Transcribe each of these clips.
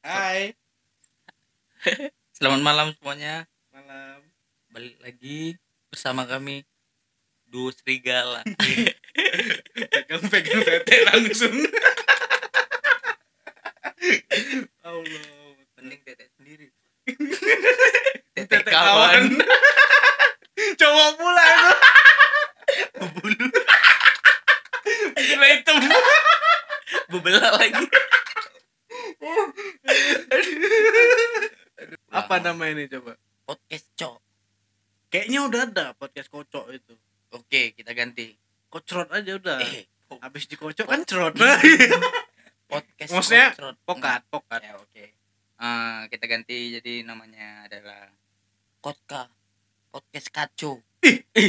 Hai, Selamat malam semuanya. malam. Balik lagi bersama kami Duo Serigala. Pegang-pegang tete langsung. Allah. Mending tete sendiri. Tete kawan. Cowok pula itu. Bulu Gila hitam. bebelah lagi. Apa nama ini coba? Podcast cok. Kayaknya udah ada podcast kocok itu. Oke, kita ganti. Kocrot aja udah. Eh, Habis dikocok kan cerot. podcast Maksudnya Kocrot. Pokat, pokat. Ya, oke. Ah, kita ganti jadi namanya adalah Kotka. Podcast Kaco.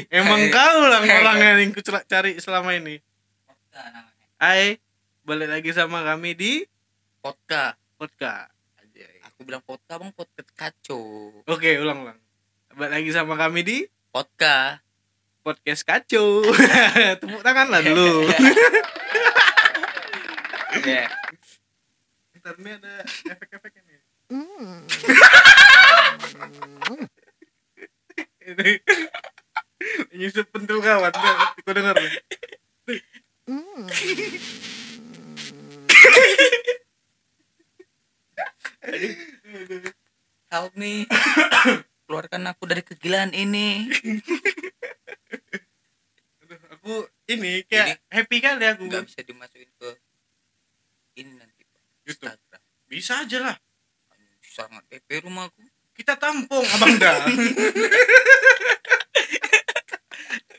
Emang Eh. kau lah orang yang cari selama ini. Kotka namanya. Hai, balik lagi sama kami di Kotka. podcast. Aku bilang Kotka, Bang, podcast Kaco. Oke, ulang-ulang. Balik lagi sama kami di Kotka. podcast kacau. Tepuk tangan lah dulu. Ya. Ntar ini ada efek-efek ini. ini ini sepentul kawan aku dengar nih. Help me. Keluarkan aku dari kegilaan ini. Aduh, aku ini kayak happy kali aku Nggak bisa dimasukin ke ini nanti. YouTube. Instagram. bisa aja lah Sangat PP rumahku. kita tampung abang dah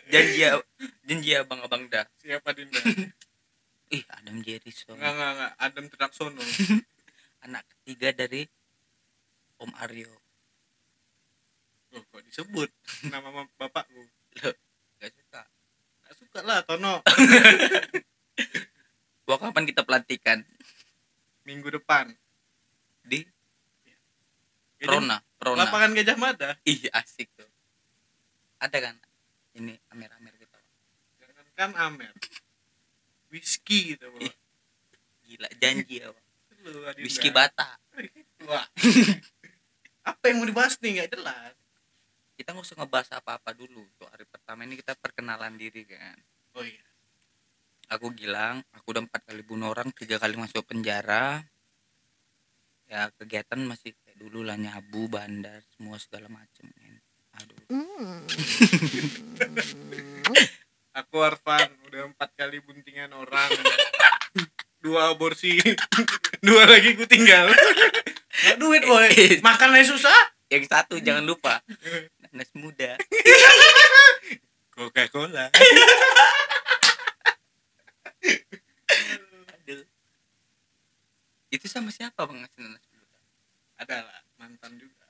Janji ya, janji ya abang-abang dah. siapa dinda Ih, Adam Jeriso. nggak nggak nggak Adam Traksono Anak ketiga dari Om Aryo. oh, kok disebut nama bapakku Gak suka. nggak suka lah Tono Gua kapan kita pelantikan? minggu depan Di Gajah- Rona. Rona. lapangan Gajah Mada Ih, asik tuh. Ada kan? Ini Amer-Amer gitu. jangankan Amer whisky gitu bro Gila, janji ya. Whisky bata. Wah. Apa yang mau dibahas nih? Nggak jelas. Kita nggak usah ngebahas apa-apa dulu. Tuh hari pertama ini kita perkenalan diri kan. oh iya. Aku Gilang. Aku udah empat kali bunuh orang tiga kali masuk penjara. Ya kegiatan masih kayak dulu lah. Nyabu bandar semua segala macem men. aduh. Aku Arfan. Udah empat kali buntingan orang. Dua aborsi. Dua lagi ku tinggal duit boy. Makan aja susah. Yang satu jangan lupa. Nanas muda. Coca Cola aduh. Itu sama siapa bang ngasih nanas muda? Adalah mantan juga.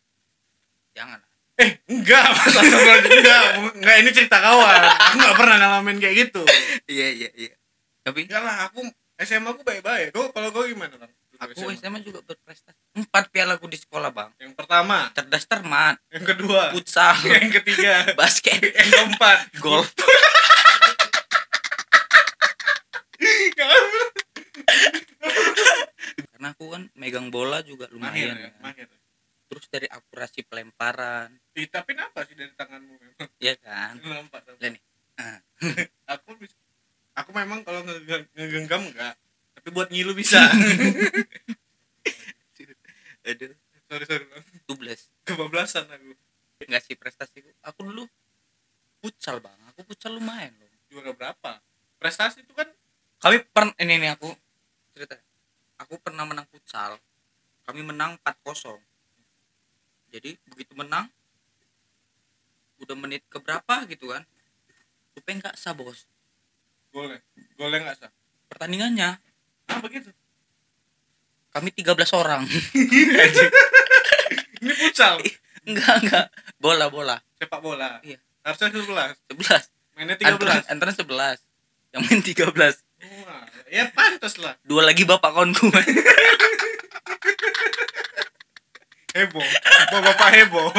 Jangan lah. eh enggak mas. Enggak enggak. Ini cerita kawan. Aku nggak pernah ngalamin kayak gitu. Iya iya iya. Tapi enggak lah aku SMA aku baik-baik. Kau kalau kau gimana bang aku SMA juga berprestasi. Empat piala aku di sekolah bang. Yang pertama. Cerdas cermat yang kedua. Futsal. Yang ketiga. Basket. Yang keempat. Golf. Karena aku kan megang bola juga mahir lumayan ya kan. mahir terus dari akurasi pelemparan. Tapi kenapa sih dari tanganmu memang? Ya kan? Nampak. Lah nih. Ah. aku aku memang kalau nge- ngegenggam enggak tapi buat ngilu bisa. Aduh sorry sorry bang 12 kebablasan aku. Nggak sih prestasiku aku. Dulu futsal bang. Aku futsal lumayan loh. Juara berapa? Prestasi itu kan kami pernah ini nih aku cerita. Aku pernah menang futsal. Kami menang 4-0 jadi begitu menang udah menit keberapa gitu kan? Rupanya nggak sah bos. Golnya golnya nggak sah? Pertandingannya begitu. Kami 13 orang. Ini futsal? Enggak enggak. Bola bola. Sepak bola? Iya. harusnya sebelas. 11 mainnya tiga belas. Antara antara 11 yang main 13 Wah, ya pantas lah. Dua lagi bapak kawanku heboh. Bapak-bapak heboh.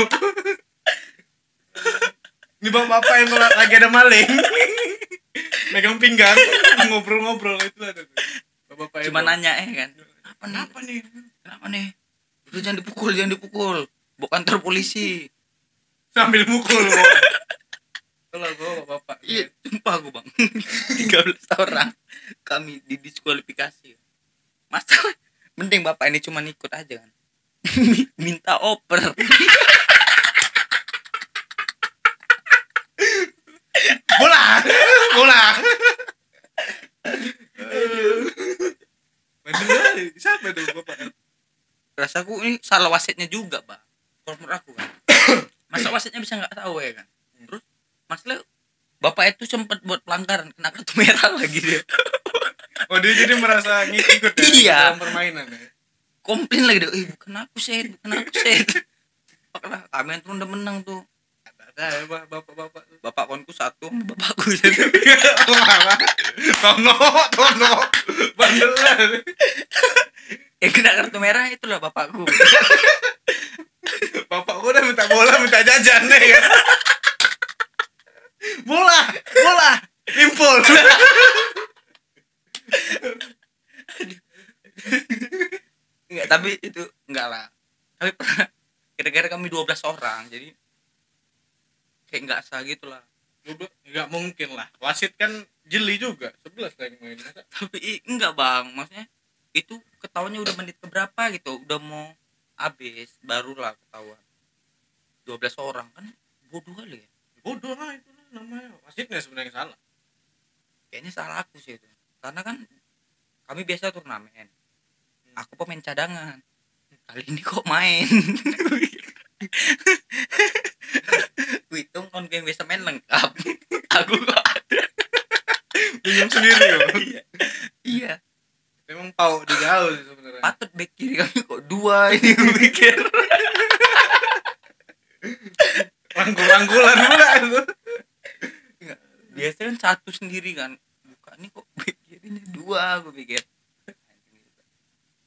Ini bapak-bapak yang lagi ada maling. Megang pinggang ngobrol-ngobrol itu ada bapak-bapak cuma heboh. nanya eh kan? Apa kenapa nih? Kenapa nih? Udah jangan dipukul jangan dipukul. Bawa kantor polisi. Sambil mukul kalau gua bapak iya sumpah aku bang. 13 orang kami didiskualifikasi masa mending bapak ini cuma ikut aja kan? Minta oper. Bola bola bener siapa tuh bapak rasaku ini salah wasitnya juga bang kalau menurut aku kan. Masa wasitnya bisa nggak tahu ya kan? Terus masalah bapak itu sempat buat pelanggaran kena kartu merah lagi dia. Oh dia jadi merasa ngikut ya Iya. dalam permainan ya? Komplain lagi dia eh bukan aku set bukan aku set Makanya kami yang udah menang tuh. Ada ya Pak, bapak-bapak tuh. Bapak konku satu. Sama bapakku satu. Tono tono bandelan yang kena kartu merah itulah bapakku bapak gua udah minta bola minta jajan nih kan bola bola impul Enggak, tapi itu enggak lah. Tapi pernah kira-kira kami 12 orang, jadi kayak enggak sah gitu lah. nggak mungkin lah wasit kan jeli juga sebelas yang main Tapi enggak, Bang. Maksudnya ketahuannya udah menit keberapa gitu, udah mau habis barulah ketahuan. 12 orang kan bodoh kali ya. bodoh lah itu lah namanya wasitnya sebenarnya salah Kayaknya salah aku sih itu. Karena kan kami biasa turnamen. Aku pemain cadangan. Kali ini kok main. Hitung kon yang bisa main lengkap. Aku kok ada. bingung sendiri loh. Iya. Emang pau di jauh sih sebenarnya Patut back kiri kami kok dua ini gue pikir. rangkul-rangkulan pula itu Biasanya kan satu sendiri kan. Bukan ini kok back kirinya dua gue pikir.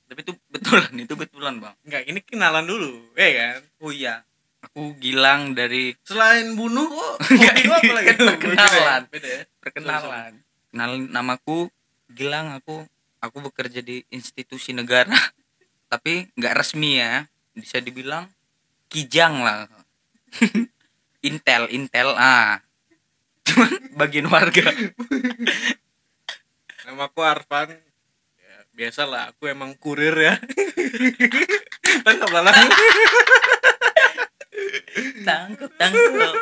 Tapi itu betulan, itu betulan bang. Enggak, ini kenalan dulu, ya kan? Oh iya, aku Gilang dari Selain bunuh kok, Enggak, lu apa ini lagi? perkenalan. Beda ya? perkenalan. Kenalin namaku Gilang, aku aku bekerja di institusi negara. Tapi nggak resmi ya. Bisa dibilang kijang lah. Intel, Intel ah. Cuman bagian warga. Nama aku Arfan. Ya, biasalah, aku emang kurir ya. Tangkap lah. Tangkap, tangkap.